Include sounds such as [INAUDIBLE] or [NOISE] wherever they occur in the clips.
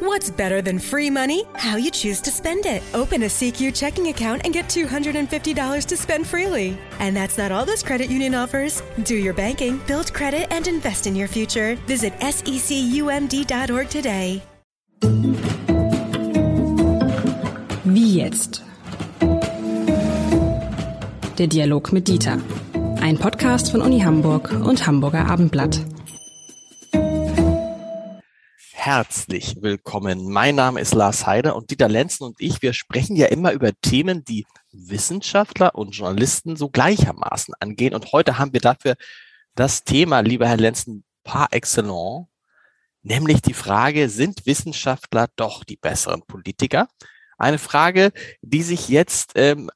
What's better than free money? How you choose to spend it. Open a CQ checking account and get $250 to spend freely. And that's not all this credit union offers. Do your banking, build credit, and invest in your future. Visit secumd.org today. Wie jetzt? Der Dialog mit Dieter. Ein Podcast von Uni Hamburg und Hamburger Abendblatt. Herzlich willkommen. Mein Name ist Lars Heider und Dieter Lenzen und ich, wir sprechen ja immer über Themen, die Wissenschaftler und Journalisten so gleichermaßen angehen. Und heute haben wir dafür das Thema, lieber Herr Lenzen, par excellence, nämlich die Frage, sind Wissenschaftler doch die besseren Politiker? Eine Frage, die sich jetzt ähm,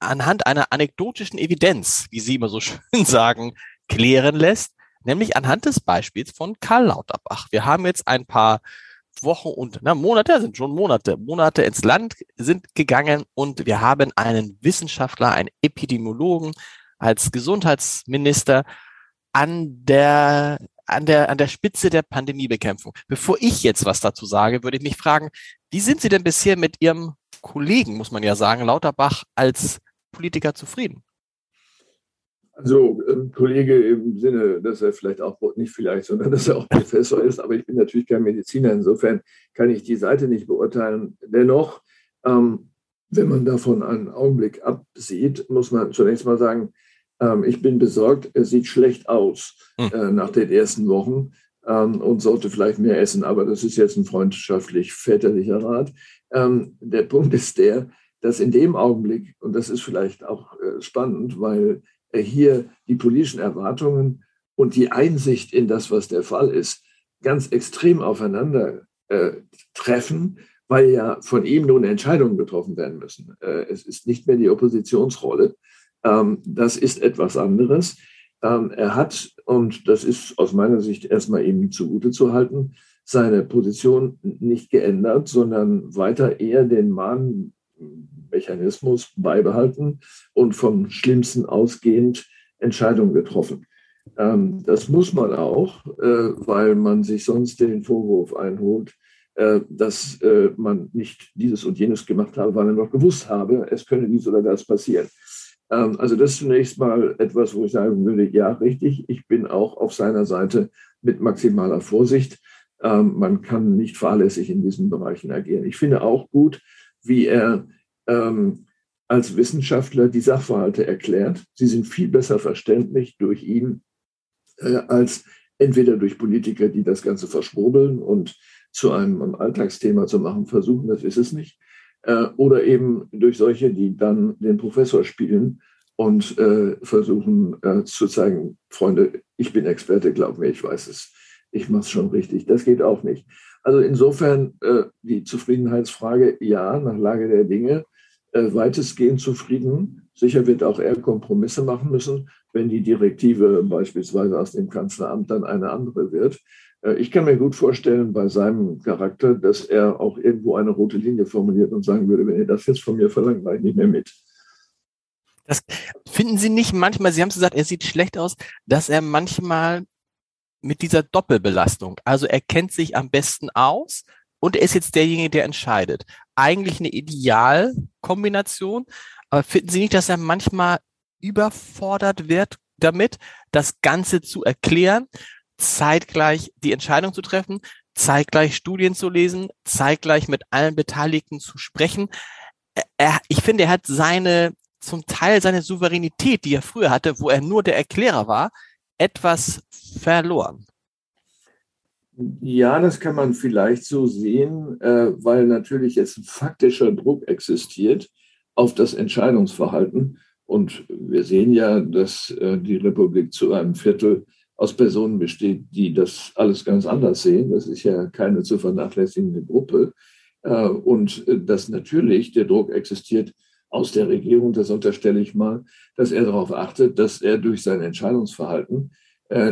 anhand einer anekdotischen Evidenz, wie Sie immer so [LAUGHS] schön sagen, klären lässt nämlich anhand des Beispiels von Karl Lauterbach. Wir haben jetzt ein paar Wochen und na, Monate, sind schon Monate, Monate ins Land sind gegangen und wir haben einen Wissenschaftler, einen Epidemiologen als Gesundheitsminister an der an der, an der Spitze der Pandemiebekämpfung. Bevor ich jetzt was dazu sage, würde ich mich fragen, wie sind Sie denn bisher mit Ihrem Kollegen, muss man ja sagen, Lauterbach als Politiker zufrieden? Also ähm, Kollege im Sinne, dass er vielleicht auch, nicht vielleicht, sondern dass er auch Professor ist, aber ich bin natürlich kein Mediziner, insofern kann ich die Seite nicht beurteilen. Dennoch, ähm, wenn man davon einen Augenblick absieht, muss man zunächst mal sagen, ähm, ich bin besorgt, er sieht schlecht aus hm. äh, nach den ersten Wochen ähm, und sollte vielleicht mehr essen, aber das ist jetzt ein freundschaftlich väterlicher Rat. Ähm, der Punkt ist der, dass in dem Augenblick, und das ist vielleicht auch äh, spannend, weil hier die politischen Erwartungen und die Einsicht in das, was der Fall ist, ganz extrem aufeinander äh, treffen, weil ja von ihm nun Entscheidungen getroffen werden müssen. Äh, es ist nicht mehr die Oppositionsrolle. Ähm, das ist etwas anderes. Ähm, er hat, und das ist aus meiner Sicht erstmal ihm zugute zu halten, seine Position nicht geändert, sondern weiter eher den Mahn Mechanismus beibehalten und vom Schlimmsten ausgehend Entscheidungen getroffen. Ähm, das muss man auch, äh, weil man sich sonst den Vorwurf einholt, äh, dass äh, man nicht dieses und jenes gemacht habe, weil man noch gewusst habe, es könne dies oder das passieren. Ähm, also das ist zunächst mal etwas, wo ich sagen würde, ja, richtig, ich bin auch auf seiner Seite mit maximaler Vorsicht. Ähm, man kann nicht fahrlässig in diesen Bereichen agieren. Ich finde auch gut, wie er ähm, als Wissenschaftler die Sachverhalte erklärt. Sie sind viel besser verständlich durch ihn äh, als entweder durch Politiker, die das Ganze verschwurbeln und zu einem Alltagsthema zu machen versuchen, das ist es nicht, äh, oder eben durch solche, die dann den Professor spielen und äh, versuchen äh, zu zeigen, Freunde, ich bin Experte, glaub mir, ich weiß es, ich mache es schon richtig. Das geht auch nicht. Also insofern äh, die Zufriedenheitsfrage, ja, nach Lage der Dinge weitestgehend zufrieden. Sicher wird auch er Kompromisse machen müssen, wenn die Direktive beispielsweise aus dem Kanzleramt dann eine andere wird. Äh, ich kann mir gut vorstellen bei seinem Charakter, dass er auch irgendwo eine rote Linie formuliert und sagen würde, wenn ihr das jetzt von mir verlangt, mache ich nicht mehr mit. Das finden Sie nicht manchmal, Sie haben es gesagt, er sieht schlecht aus, dass er manchmal mit dieser Doppelbelastung, also er kennt sich am besten aus, und er ist jetzt derjenige, der entscheidet. Eigentlich eine Idealkombination, aber finden Sie nicht, dass er manchmal überfordert wird damit, das Ganze zu erklären, zeitgleich die Entscheidung zu treffen, zeitgleich Studien zu lesen, zeitgleich mit allen Beteiligten zu sprechen. Er, ich finde, er hat seine, zum Teil seine Souveränität, die er früher hatte, wo er nur der Erklärer war, etwas verloren. Ja, das kann man vielleicht so sehen, äh, weil natürlich jetzt ein faktischer Druck existiert auf das Entscheidungsverhalten. Und wir sehen ja, dass äh, die Republik zu einem Viertel aus Personen besteht, die das alles ganz anders sehen. Das ist ja keine zu vernachlässigende Gruppe. Äh, und dass natürlich der Druck existiert aus der Regierung, das unterstelle ich mal, dass er darauf achtet, dass er durch sein Entscheidungsverhalten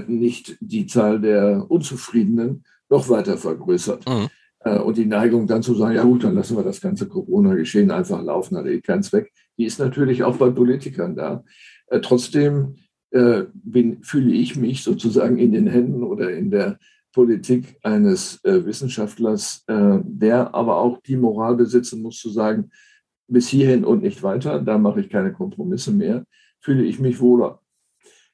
nicht die Zahl der Unzufriedenen noch weiter vergrößert. Mhm. Äh, und die Neigung dann zu sagen, ja gut, dann lassen wir das ganze Corona-Geschehen einfach laufen, hat eh keinen Zweck, die ist natürlich auch bei Politikern da. Äh, trotzdem bin, fühle ich mich sozusagen in den Händen oder in der Politik eines äh, Wissenschaftlers, äh, der aber auch die Moral besitzen muss, zu sagen, bis hierhin und nicht weiter, da mache ich keine Kompromisse mehr, fühle ich mich wohler.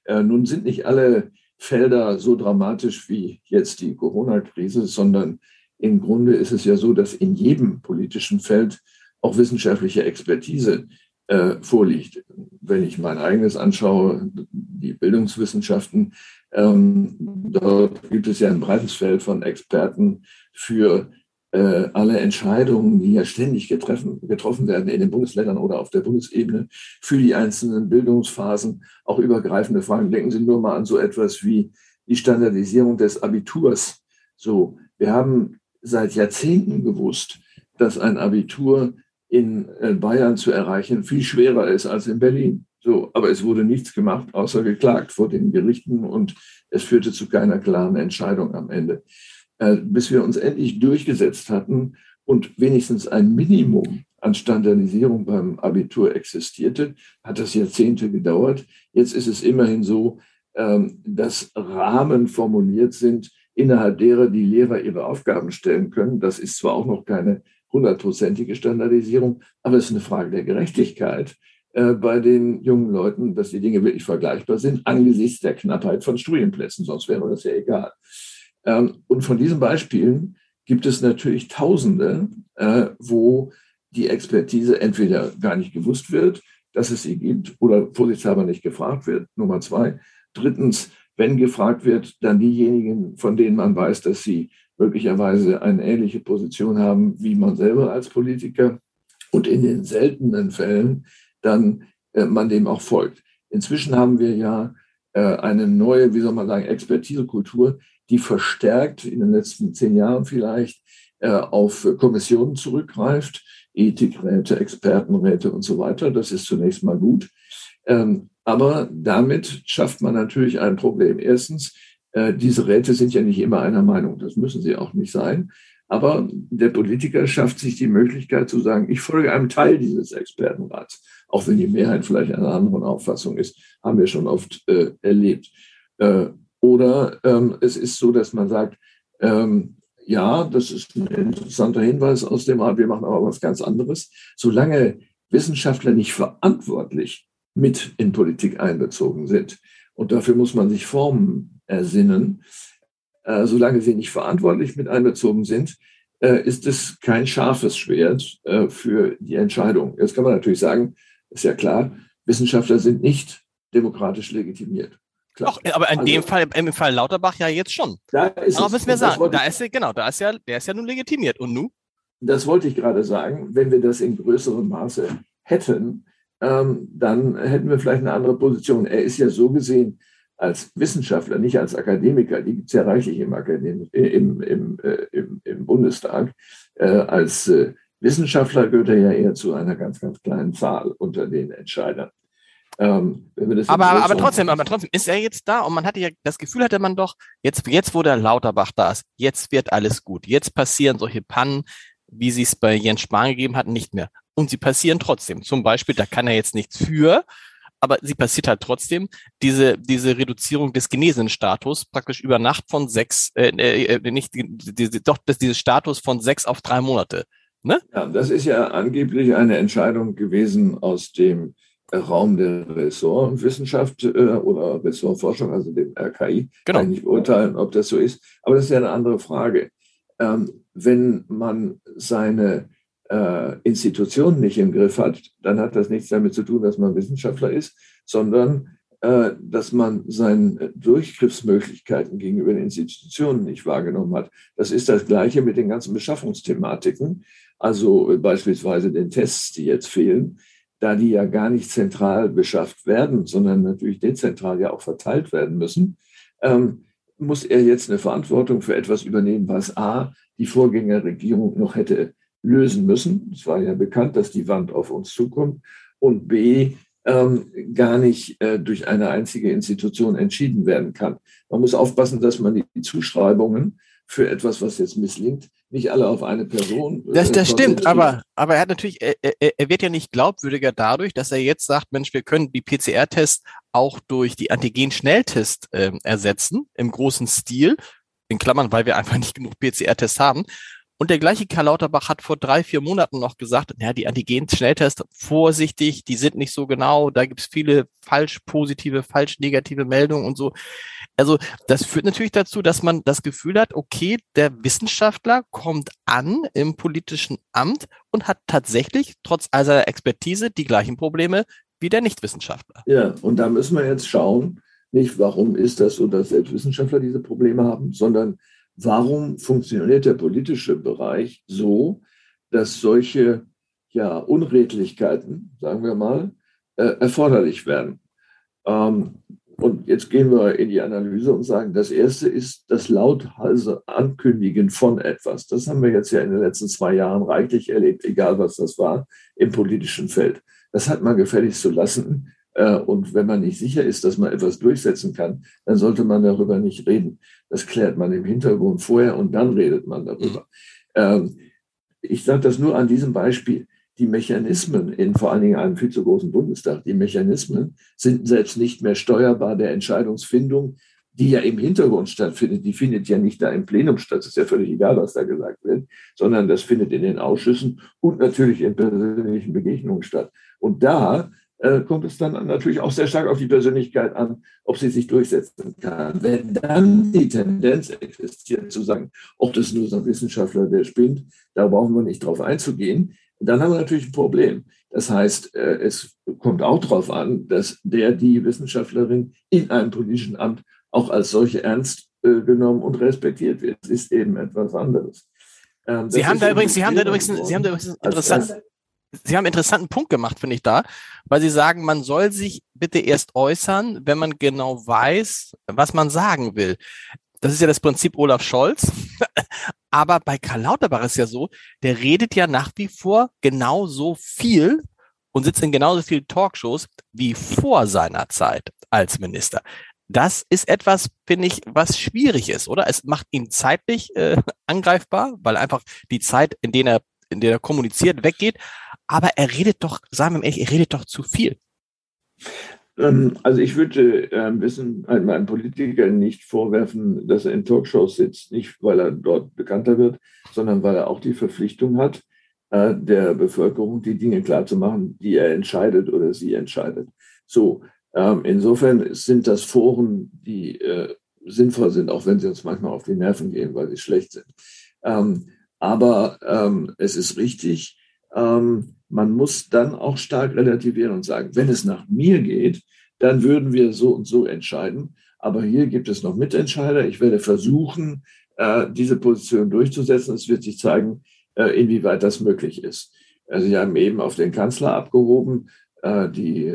Äh, nun sind nicht alle Felder so dramatisch wie jetzt die Corona-Krise, sondern im Grunde ist es ja so, dass in jedem politischen Feld auch wissenschaftliche Expertise äh, vorliegt. Wenn ich mein eigenes anschaue, die Bildungswissenschaften, ähm, dort gibt es ja ein breites Feld von Experten für äh, alle Entscheidungen, die ja ständig getreffen, getroffen werden in den Bundesländern oder auf der Bundesebene für die einzelnen Bildungsphasen, auch übergreifende Fragen. Denken Sie nur mal an so etwas wie die Standardisierung des Abiturs. So, wir haben seit Jahrzehnten gewusst, dass ein Abitur in äh, Bayern zu erreichen viel schwerer ist als in Berlin. So, aber es wurde nichts gemacht, außer geklagt vor den Gerichten und es führte zu keiner klaren Entscheidung am Ende. Äh, bis wir uns endlich durchgesetzt hatten und wenigstens ein Minimum an Standardisierung beim Abitur existierte, hat das Jahrzehnte gedauert. Jetzt ist es immerhin so, ähm, dass Rahmen formuliert sind, innerhalb derer die Lehrer ihre Aufgaben stellen können. Das ist zwar auch noch keine hundertprozentige Standardisierung, aber es ist eine Frage der Gerechtigkeit äh, bei den jungen Leuten, dass die Dinge wirklich vergleichbar sind angesichts der Knappheit von Studienplätzen, sonst wäre das ja egal. Ähm, und von diesen Beispielen gibt es natürlich Tausende, äh, wo die Expertise entweder gar nicht gewusst wird, dass es sie gibt, oder vorsichtshalber nicht gefragt wird. Nummer zwei. Drittens, wenn gefragt wird, dann diejenigen, von denen man weiß, dass sie möglicherweise eine ähnliche Position haben wie man selber als Politiker und in den seltenen Fällen dann äh, man dem auch folgt. Inzwischen haben wir ja äh, eine neue, wie soll man sagen, Expertisekultur, die verstärkt in den letzten zehn Jahren vielleicht äh, auf Kommissionen zurückgreift, Ethikräte, Expertenräte und so weiter. Das ist zunächst mal gut. Ähm, aber damit schafft man natürlich ein Problem. Erstens, äh, diese Räte sind ja nicht immer einer Meinung. Das müssen sie auch nicht sein. Aber der Politiker schafft sich die Möglichkeit zu sagen, ich folge einem Teil dieses Expertenrats, auch wenn die Mehrheit vielleicht einer anderen Auffassung ist, haben wir schon oft äh, erlebt. Oder ähm, es ist so, dass man sagt, ähm, ja, das ist ein interessanter Hinweis aus dem Rat, wir machen aber was ganz anderes. Solange Wissenschaftler nicht verantwortlich mit in Politik einbezogen sind, und dafür muss man sich Formen ersinnen, äh, solange sie nicht verantwortlich mit einbezogen sind, äh, ist es kein scharfes Schwert äh, für die Entscheidung. Jetzt kann man natürlich sagen, ist ja klar, Wissenschaftler sind nicht demokratisch legitimiert. Doch, aber in also, dem Fall, im Fall Lauterbach ja jetzt schon. Da ist aber müssen wir sagen, da ist genau, da ist ja, der ist ja nun legitimiert. Und nun? Das wollte ich gerade sagen. Wenn wir das in größerem Maße hätten, ähm, dann hätten wir vielleicht eine andere Position. Er ist ja so gesehen als Wissenschaftler, nicht als Akademiker, die gibt es ja reichlich im, Akadem äh, im, im, äh, im, im, Bundestag. Äh, als äh, Wissenschaftler gehört er ja eher zu einer ganz, ganz kleinen Zahl unter den Entscheidern. Ähm, aber, aber trotzdem, aber trotzdem ist er jetzt da und man hatte ja das Gefühl hatte man doch, jetzt, jetzt wo der Lauterbach da ist, jetzt wird alles gut. Jetzt passieren solche Pannen, wie sie es bei Jens Spahn gegeben hat, nicht mehr. Und sie passieren trotzdem. Zum Beispiel, da kann er jetzt nichts für, aber sie passiert halt trotzdem, diese, diese Reduzierung des Genesenstatus praktisch über Nacht von sechs, äh, äh, äh nicht, die, die, doch dieses Status von sechs auf drei Monate. Ne? Ja, das ist ja angeblich eine Entscheidung gewesen aus dem Raum der Ressortwissenschaft äh, oder Ressortforschung, also dem RKI. Genau. Kann ich nicht beurteilen, ob das so ist. Aber das ist ja eine andere Frage. Ähm, wenn man seine äh, Institutionen nicht im Griff hat, dann hat das nichts damit zu tun, dass man Wissenschaftler ist, sondern äh, dass man seine Durchgriffsmöglichkeiten gegenüber den Institutionen nicht wahrgenommen hat. Das ist das Gleiche mit den ganzen Beschaffungsthematiken, also beispielsweise den Tests, die jetzt fehlen, da die ja gar nicht zentral beschafft werden, sondern natürlich dezentral ja auch verteilt werden müssen. Ähm, muss er jetzt eine Verantwortung für etwas übernehmen, was A, die Vorgängerregierung noch hätte lösen müssen. Es war ja bekannt, dass die Wand auf uns zukommt. Und B, ähm, gar nicht äh, durch eine einzige Institution entschieden werden kann. Man muss aufpassen, dass man die Zuschreibungen für etwas, was jetzt misslingt, nicht alle auf eine Person. Äh, das, das stimmt, aber, aber er hat natürlich, er, er wird ja nicht glaubwürdiger dadurch, dass er jetzt sagt, Mensch, wir können die PCR-Tests auch durch die Antigen-Schnelltests äh, ersetzen im großen Stil in Klammern, weil wir einfach nicht genug PCR-Tests haben. Und der gleiche Karl Lauterbach hat vor drei, vier Monaten noch gesagt, ja, die Antigen-Schnelltests, vorsichtig, die sind nicht so genau, da gibt es viele falsch positive, falsch negative Meldungen und so. Also das führt natürlich dazu, dass man das Gefühl hat, okay, der Wissenschaftler kommt an im politischen Amt und hat tatsächlich trotz all seiner Expertise die gleichen Probleme wie der Nichtwissenschaftler. Ja, und da müssen wir jetzt schauen, nicht warum ist das so, dass selbst Wissenschaftler diese Probleme haben, sondern warum funktioniert der politische Bereich so, dass solche ja, Unredlichkeiten, sagen wir mal, äh, erforderlich werden. Ähm, und jetzt gehen wir in die Analyse und sagen, das erste ist das lauthals Ankündigen von etwas. Das haben wir jetzt ja in den letzten zwei Jahren reichlich erlebt, egal was das war, im politischen Feld. Das hat man gefälligst zu lassen. Äh, und wenn man nicht sicher ist, dass man etwas durchsetzen kann, dann sollte man darüber nicht reden. Das klärt man im Hintergrund vorher und dann redet man darüber. Mhm. Ich sage das nur an diesem Beispiel. Die Mechanismen in vor allen Dingen einem viel zu großen Bundestag, die Mechanismen sind selbst nicht mehr steuerbar der Entscheidungsfindung, die ja im Hintergrund stattfindet. Die findet ja nicht da im Plenum statt. Es ist ja völlig egal, was da gesagt wird, sondern das findet in den Ausschüssen und natürlich in persönlichen Begegnungen statt. Und da äh, kommt es dann natürlich auch sehr stark auf die Persönlichkeit an, ob sie sich durchsetzen kann. Wenn dann die Tendenz existiert zu sagen, ob das nur so ein Wissenschaftler, der spinnt, da brauchen wir nicht drauf einzugehen, dann haben wir natürlich ein Problem. Das heißt, äh, es kommt auch darauf an, dass der, die Wissenschaftlerin in einem politischen Amt auch als solche ernst äh, genommen und respektiert wird. Das ist eben etwas anderes. Ähm, Sie haben da übrigens, Sie haben da übrigens, Sie haben da übrigens interessant, Sie haben einen interessanten Punkt gemacht, finde ich da, weil Sie sagen, man soll sich bitte erst äußern, wenn man genau weiß, was man sagen will. Das ist ja das Prinzip Olaf Scholz. [LAUGHS] Aber bei Karl Lauterbach ist ja so, der redet ja nach wie vor genauso viel und sitzt in genauso vielen Talkshows wie vor seiner Zeit als Minister. Das ist etwas, finde ich, was schwierig ist, oder? Es macht ihn zeitlich äh, [LAUGHS] angreifbar, weil einfach die Zeit, in der er, in der er kommuniziert, weggeht aber er redet doch, sagen wir mal ehrlich, er redet doch zu viel. Ähm, also ich würde äh, wissen, einem Politiker nicht vorwerfen, dass er in Talkshows sitzt, nicht weil er dort bekannter wird, sondern weil er auch die Verpflichtung hat, äh, der Bevölkerung die Dinge klarzumachen, die er entscheidet oder sie entscheidet. So, ähm, insofern sind das Foren, die äh, sinnvoll sind, auch wenn sie uns manchmal auf die Nerven gehen, weil sie schlecht sind. Ähm, aber es ist richtig, ähm, man muss dann auch stark relativieren und sagen, wenn es nach mir geht, dann würden wir so und so entscheiden. Aber hier gibt es noch Mitentscheider. Ich werde versuchen, äh, diese Position durchzusetzen. Es wird sich zeigen, äh, inwieweit das möglich ist. Also Sie haben eben auf den Kanzler abgehoben, äh, die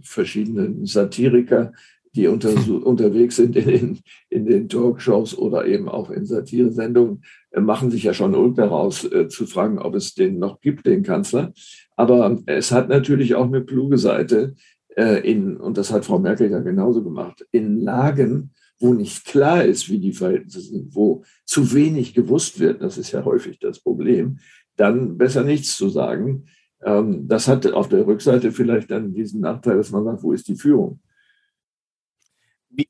verschiedenen Satiriker, die unter, [LAUGHS] unterwegs sind in den, in den Talkshows oder eben auch in Satiresendungen, machen sich ja schon Ulk daraus, äh, zu fragen, ob es den noch gibt, den Kanzler. Aber es hat natürlich auch eine kluge Seite, äh, in, und das hat Frau Merkel ja genauso gemacht, in Lagen, wo nicht klar ist, wie die Verhältnisse sind, wo zu wenig gewusst wird, das ist ja häufig das Problem, dann besser nichts zu sagen. Ähm, das hat auf der Rückseite vielleicht dann diesen Nachteil, dass man sagt, wo ist die Führung?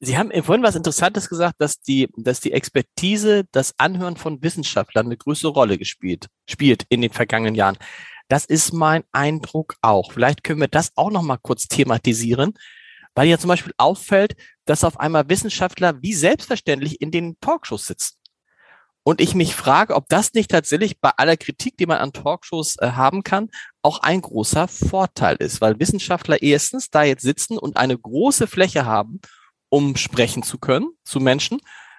Sie haben vorhin was Interessantes gesagt, dass die, dass die Expertise, das Anhören von Wissenschaftlern eine größere Rolle gespielt, spielt in den vergangenen Jahren. Das ist mein Eindruck auch. Vielleicht können wir das auch noch mal kurz thematisieren, weil ja zum Beispiel auffällt, dass auf einmal Wissenschaftler wie selbstverständlich in den Talkshows sitzen. Und ich mich frage, ob das nicht tatsächlich bei aller Kritik, die man an Talkshows äh, haben kann, auch ein großer Vorteil ist, weil Wissenschaftler erstens da jetzt sitzen und eine große Fläche haben, um sprechen zu können zu Menschen,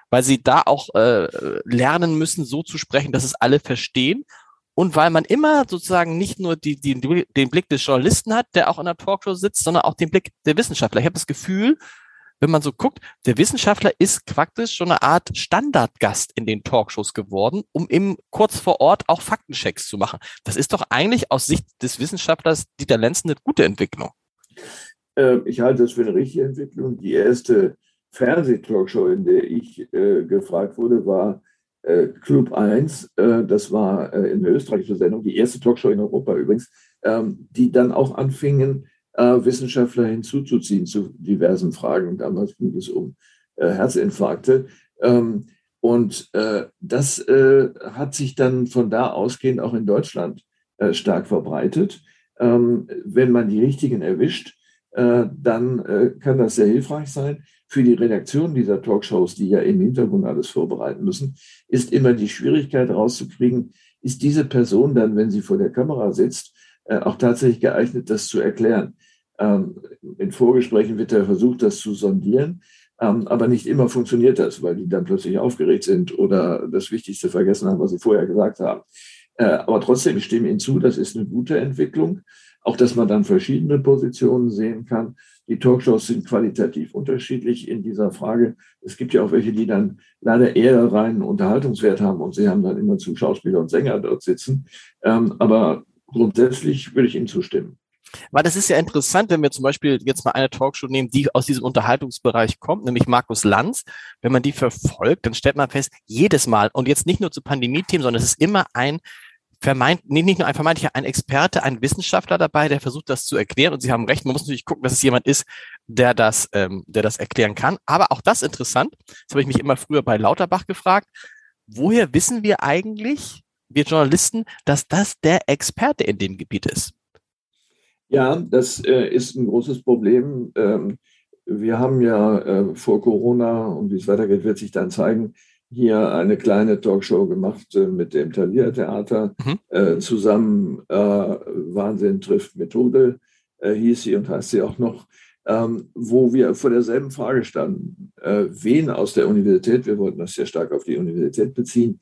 weil sie da auch äh, lernen müssen, so zu sprechen, dass es alle verstehen. Und weil man immer sozusagen nicht nur die, die, den Blick des Journalisten hat, der auch in der Talkshow sitzt, sondern auch den Blick der Wissenschaftler. Ich habe das Gefühl, wenn man so guckt, der Wissenschaftler ist praktisch schon eine Art Standardgast in den Talkshows geworden, um eben kurz vor Ort auch Faktenchecks zu machen. Das ist doch eigentlich aus Sicht des Wissenschaftlers Dieter Lenzen eine gute Entwicklung. Äh, ich halte das für eine richtige Entwicklung. Die erste Fernsehtalkshow, in der ich äh, gefragt wurde, war äh, Club 1. das war eine österreichische Sendung, die erste Talkshow in Europa übrigens, ähm, die dann auch anfingen, Wissenschaftler hinzuzuziehen zu diversen Fragen. Damals ging es um Herzinfarkte. Ähm, Und äh, das äh, hat sich dann von da ausgehend auch in Deutschland äh, stark verbreitet. Ähm, wenn man die richtigen erwischt, äh, dann äh, kann das sehr hilfreich sein. Für die Redaktion dieser Talkshows, die ja im Hintergrund alles vorbereiten müssen, ist immer die Schwierigkeit rauszukriegen, ist diese Person dann, wenn sie vor der Kamera sitzt, äh, auch tatsächlich geeignet, das zu erklären. Ähm, in Vorgesprächen wird ja versucht, das zu sondieren. Ähm, aber nicht immer funktioniert das, weil die dann plötzlich aufgeregt sind oder das Wichtigste vergessen haben, was sie vorher gesagt haben. Äh, aber trotzdem, ich stimme Ihnen zu, das ist eine gute Entwicklung. Auch, dass man dann verschiedene Positionen sehen kann. Die Talkshows sind qualitativ unterschiedlich in dieser Frage. Es gibt ja auch welche, die dann leider eher reinen Unterhaltungswert haben und sie haben dann immer zu Schauspieler und Sänger dort sitzen. Ähm, aber grundsätzlich würde ich Ihnen zustimmen. Weil das ist ja interessant, wenn wir zum Beispiel jetzt mal eine Talkshow nehmen, die aus diesem Unterhaltungsbereich kommt, nämlich Markus Lanz. Wenn man die verfolgt, dann stellt man fest, jedes Mal, und jetzt nicht nur zu Pandemie-Themen, sondern es ist immer ein vermeint, nee, nicht nur ein vermeintlicher, ein Experte, ein Wissenschaftler dabei, der versucht, das zu erklären. Und Sie haben recht, man muss natürlich gucken, dass es jemand ist, der das, ähm, der das erklären kann. Aber auch das interessant, das habe ich mich immer früher bei Lauterbach gefragt, woher wissen wir eigentlich, wir Journalisten, dass das der Experte in dem Gebiet ist? Ja, das äh, ist ein großes Problem. Ähm, wir haben ja äh, vor Corona, und wie es weitergeht, wird sich dann zeigen, hier eine kleine Talkshow gemacht äh, mit dem Thalia Theater mhm. Äh, zusammen. Äh, Wahnsinn trifft Methode äh, hieß sie und heißt sie auch noch. Ähm, wo wir vor derselben Frage standen, wen aus der Universität, wir wollten das sehr stark auf die Universität beziehen,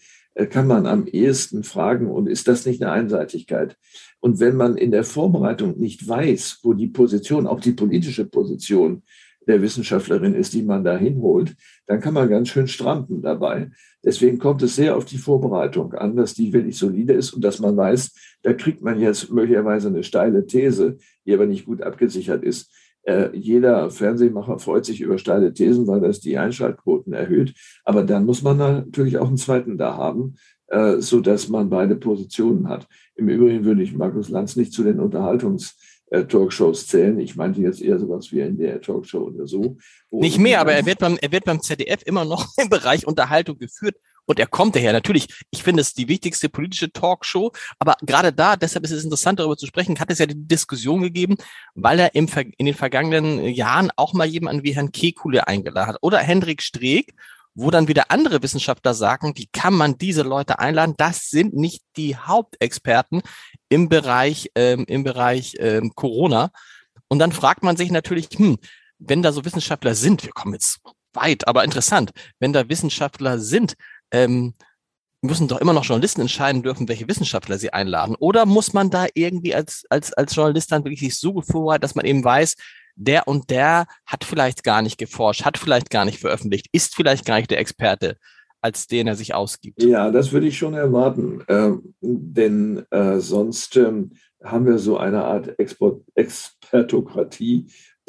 kann man am ehesten fragen und ist das nicht eine Einseitigkeit? Und wenn man in der Vorbereitung nicht weiß, wo die Position, auch die politische Position der Wissenschaftlerin ist, die man da hinholt, dann kann man ganz schön stranden dabei. Deswegen kommt es sehr auf die Vorbereitung an, dass die wirklich solide ist und dass man weiß, da kriegt man jetzt möglicherweise eine steile These, die aber nicht gut abgesichert ist. Äh, jeder Fernsehmacher freut sich über steile Thesen, weil das die Einschaltquoten erhöht. Aber dann muss man natürlich auch einen zweiten da haben, äh, so dass man beide Positionen hat. Im Übrigen würde ich Markus Lanz nicht zu den Unterhaltungs- äh, Talkshows zählen. Ich meinte jetzt eher sowas wie in der Talkshow oder so. Nicht mehr, aber er wird beim, er wird beim ZDF immer noch [LAUGHS] im Bereich Unterhaltung geführt. Und er kommt daher. Natürlich, ich finde es die wichtigste politische Talkshow. Aber gerade da, deshalb ist es interessant, darüber zu sprechen, hat es ja die Diskussion gegeben, weil er im, in den vergangenen Jahren auch mal jemanden wie Herrn Kekule eingeladen hat oder Hendrik Streeck wo dann wieder andere Wissenschaftler sagen, wie kann man diese Leute einladen? Das sind nicht die Hauptexperten im Bereich, ähm, im Bereich ähm, Corona. Und dann fragt man sich natürlich, hm, wenn da so Wissenschaftler sind, wir kommen jetzt weit, aber interessant, wenn da Wissenschaftler sind, ähm, müssen doch immer noch Journalisten entscheiden dürfen, welche Wissenschaftler sie einladen. Oder muss man da irgendwie als, als, als Journalist dann wirklich sich so vorbereiten, dass man eben weiß, der und der hat vielleicht gar nicht geforscht, hat vielleicht gar nicht veröffentlicht, ist vielleicht gar nicht der Experte, als den er sich ausgibt. Ja, das würde ich schon erwarten, äh, denn äh, sonst ähm, haben wir so eine Art Export Expertokratie,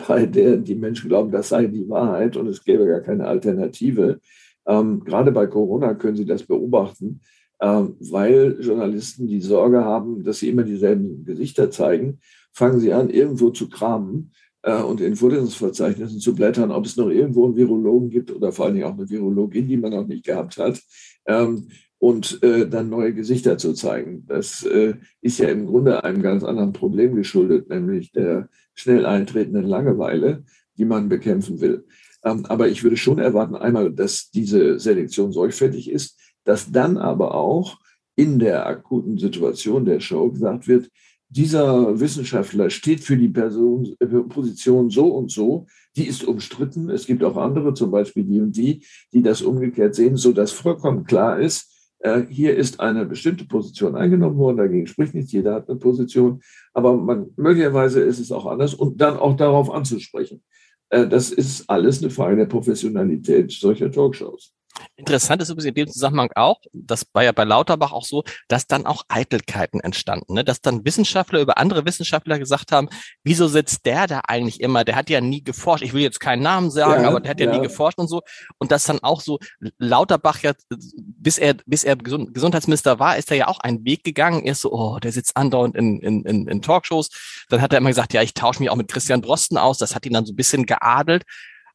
bei der die Menschen glauben, das sei die Wahrheit und es gäbe gar keine Alternative. Ähm, gerade bei Corona können Sie das beobachten, ähm, weil Journalisten die Sorge haben, dass sie immer dieselben Gesichter zeigen, fangen sie an, irgendwo zu kramen äh, und in Vorlesungsverzeichnissen zu blättern, ob es noch irgendwo einen Virologen gibt oder vor allen Dingen auch eine Virologin, die man noch nicht gehabt hat, ähm, und äh, dann neue Gesichter zu zeigen. Das äh, ist ja im Grunde einem ganz anderen Problem geschuldet, nämlich der schnell eintretenden Langeweile, die man bekämpfen will. Ähm, aber ich würde schon erwarten, einmal, dass diese Selektion sorgfältig ist, dass dann aber auch in der akuten Situation der Show gesagt wird, dieser Wissenschaftler steht für die Person, äh, Position so und so, die ist umstritten. Es gibt auch andere, zum Beispiel die und die, die das umgekehrt sehen, so dass vollkommen klar ist, äh, hier ist eine bestimmte Position eingenommen worden, dagegen spricht nichts, jeder hat eine Position, aber man, möglicherweise ist es auch anders und dann auch darauf anzusprechen. Äh, das ist alles eine Frage der Professionalität solcher Talkshows. Interessant ist übrigens in dem Zusammenhang auch, das war ja bei Lauterbach auch so, dass dann auch Eitelkeiten entstanden, ne? dass dann Wissenschaftler über andere Wissenschaftler gesagt haben, wieso sitzt der da eigentlich immer? Der hat ja nie geforscht. Ich will jetzt keinen Namen sagen, ja, aber der hat ja, ja, nie geforscht und so. Und dass dann auch so Lauterbach ja, bis er, bis er Gesundheitsminister war, ist er ja auch einen Weg gegangen. Er ist so, oh, der sitzt andauernd in, in, in, in Talkshows. Dann hat er immer gesagt, ja, ich tausche mich auch mit Christian Drosten aus. Das hat ihn dann so ein bisschen geadelt.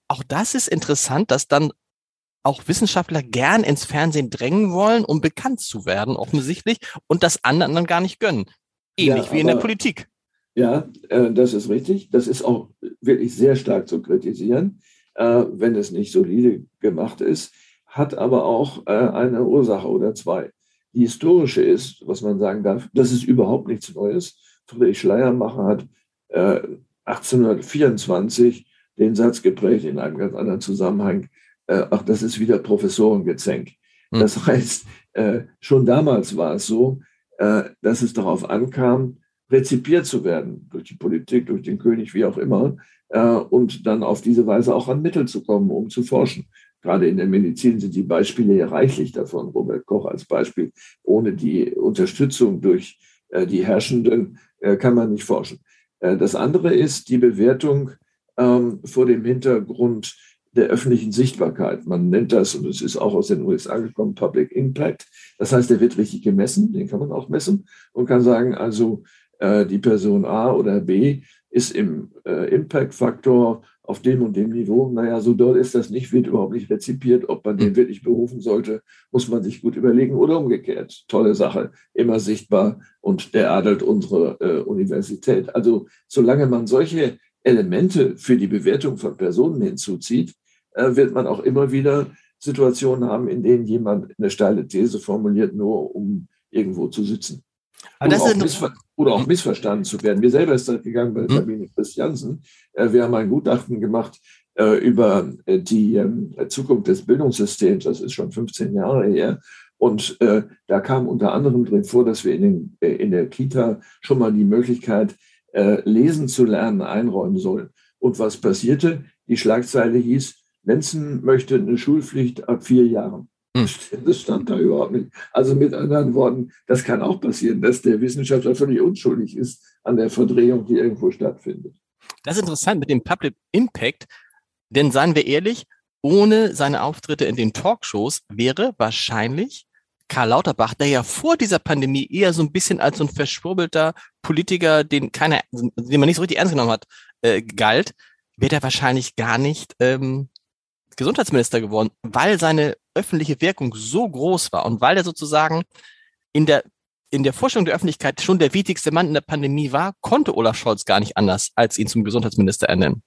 Auch das ist interessant, dass dann auch Wissenschaftler gern ins Fernsehen drängen wollen, um bekannt zu werden, offensichtlich, und das anderen dann gar nicht gönnen. Ähnlich ja, wie in der Politik. Ja, äh, das ist richtig. Das ist auch wirklich sehr stark zu kritisieren, äh, wenn es nicht solide gemacht ist, hat aber auch äh, eine Ursache oder zwei. Die historische ist, was man sagen darf, das ist überhaupt nichts Neues. Friedrich Schleiermacher hat 1824 den Satz geprägt in einem ganz anderen Zusammenhang, ach, das ist wieder Professorengezänk. Hm. Das heißt, schon damals war es so, dass es darauf ankam, rezipiert zu werden durch die Politik, durch den König, wie auch immer, äh, und dann auf diese Weise auch an Mittel zu kommen, um zu forschen. Gerade in der Medizin sind die Beispiele ja reichlich davon. Robert Koch als Beispiel. Ohne die Unterstützung durch äh, die Herrschenden äh, kann man nicht forschen. Äh, das andere ist die Bewertung ähm, vor dem Hintergrund der öffentlichen Sichtbarkeit. Man nennt das, und es ist auch aus den USA gekommen, Public Impact. Das heißt, der wird richtig gemessen, den kann man auch messen und kann sagen, also äh, die Person A oder B ist im äh, Impact-Faktor auf dem und dem Niveau. Naja, so doll ist das nicht, wird überhaupt nicht rezipiert. Ob man den hm. wirklich berufen sollte, muss man sich gut überlegen oder umgekehrt. Tolle Sache, immer sichtbar und der adelt unsere äh, Universität. Also solange man solche Elemente für die Bewertung von Personen hinzuzieht, wird man auch immer wieder Situationen haben, in denen jemand eine steile These formuliert, nur um irgendwo zu sitzen. Oder auch, oder, auch missverstanden zu werden. Mir selber ist das gegangen bei hm? Sabine Christiansen. Äh, wir haben ein Gutachten gemacht äh, über äh, die ähm, Zukunft des Bildungssystems. Das ist schon 15 Jahre her. Und da kam unter anderem drin vor, dass wir in, den, in der Kita schon mal die Möglichkeit, lesen zu lernen, einräumen sollen. Und was passierte? Die Schlagzeile hieß, Lenzen möchte eine Schulpflicht ab vier Jahren. Hm. [LAUGHS] Das stand da überhaupt nicht. Also mit anderen Worten, das kann auch passieren, dass der Wissenschaftler völlig unschuldig ist an der Verdrehung, die irgendwo stattfindet. Das ist interessant mit dem Public Impact, denn seien wir ehrlich, ohne seine Auftritte in den Talkshows wäre wahrscheinlich Karl Lauterbach, der ja vor dieser Pandemie eher so ein bisschen als so ein verschwurbelter Politiker, den keiner, den man nicht so richtig ernst genommen hat, äh, galt, wäre er wahrscheinlich gar nicht ähm, Gesundheitsminister geworden, weil seine öffentliche Wirkung so groß war und weil er sozusagen in der in der Vorstellung der Öffentlichkeit schon der wichtigste Mann in der Pandemie war, konnte Olaf Scholz gar nicht anders, als ihn zum Gesundheitsminister ernennen.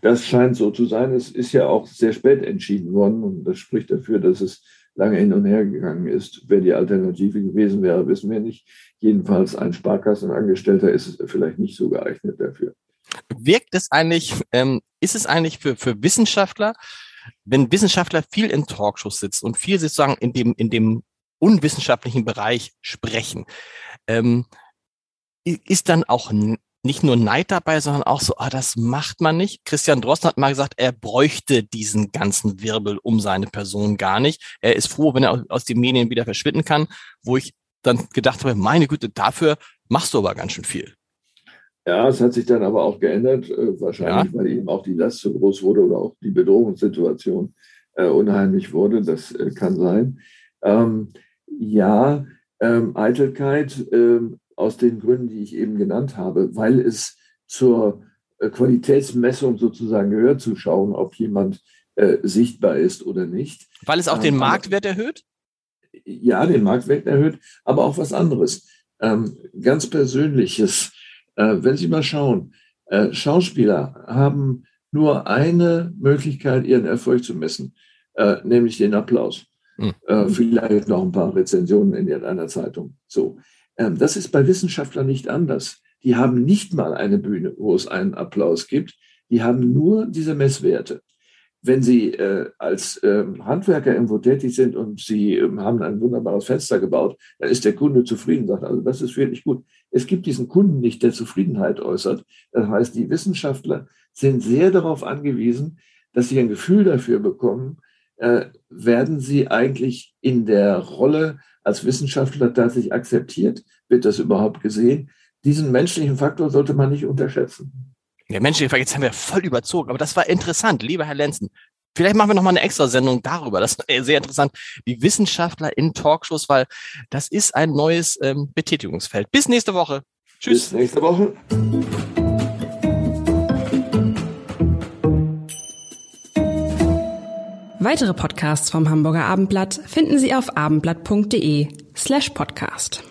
Das scheint so zu sein. Es ist ja auch sehr spät entschieden worden und das spricht dafür, dass es lange hin und her gegangen ist. Wer die Alternative gewesen wäre, wissen wir nicht. Jedenfalls ein Sparkassenangestellter ist vielleicht nicht so geeignet dafür. Wirkt es eigentlich, ähm, ist es eigentlich für, für Wissenschaftler wenn Wissenschaftler viel in Talkshows sitzen und viel sozusagen in dem, in dem unwissenschaftlichen Bereich sprechen, ähm, ist dann auch nicht nur Neid dabei, sondern auch so, ah, das macht man nicht. Christian Drosten hat mal gesagt, er bräuchte diesen ganzen Wirbel um seine Person gar nicht. Er ist froh, wenn er aus den Medien wieder verschwinden kann, wo ich dann gedacht habe, meine Güte, dafür machst du aber ganz schön viel. Ja, es hat sich dann aber auch geändert, äh, wahrscheinlich, ja. weil eben auch die Last zu groß wurde oder auch die Bedrohungssituation äh, unheimlich wurde. Das äh, kann sein. Ähm, ja, ähm, Eitelkeit ähm, aus den Gründen, die ich eben genannt habe, weil es zur Qualitätsmessung sozusagen gehört, zu schauen, ob jemand äh, sichtbar ist oder nicht. Weil es auch den ähm, Marktwert erhöht? Ja, den Marktwert erhöht, aber auch was anderes. Ähm, ganz Persönliches äh, wenn Sie mal schauen, äh, Schauspieler haben nur eine Möglichkeit, ihren Erfolg zu messen, äh, nämlich den Applaus. Mhm. vielleicht noch ein paar Rezensionen in irgendeiner Zeitung. So. Ähm, das ist bei Wissenschaftlern nicht anders. Die haben nicht mal eine Bühne, wo es einen Applaus gibt. Die haben nur diese Messwerte wenn Sie äh, als ähm, Handwerker irgendwo tätig sind und Sie ähm, haben ein wunderbares Fenster gebaut, dann ist der Kunde zufrieden, sagt, also das ist wirklich gut. Es gibt diesen Kunden nicht, der Zufriedenheit äußert. Das heißt, die Wissenschaftler sind sehr darauf angewiesen, dass sie ein Gefühl dafür bekommen, äh, werden sie eigentlich in der Rolle als Wissenschaftler tatsächlich akzeptiert? Wird das überhaupt gesehen? Diesen menschlichen Faktor sollte man nicht unterschätzen. Der menschliche jetzt haben wir voll überzogen, aber das war interessant, lieber Herr Lenzen. Vielleicht machen wir noch mal eine extra Sendung darüber. Das ist sehr interessant. Die Wissenschaftler in Talkshows, weil das ist ein neues ähm, Betätigungsfeld. Bis nächste Woche. Tschüss. Bis nächste Woche. Weitere Podcasts vom Hamburger Abendblatt finden Sie auf abendblatt.de slash podcast.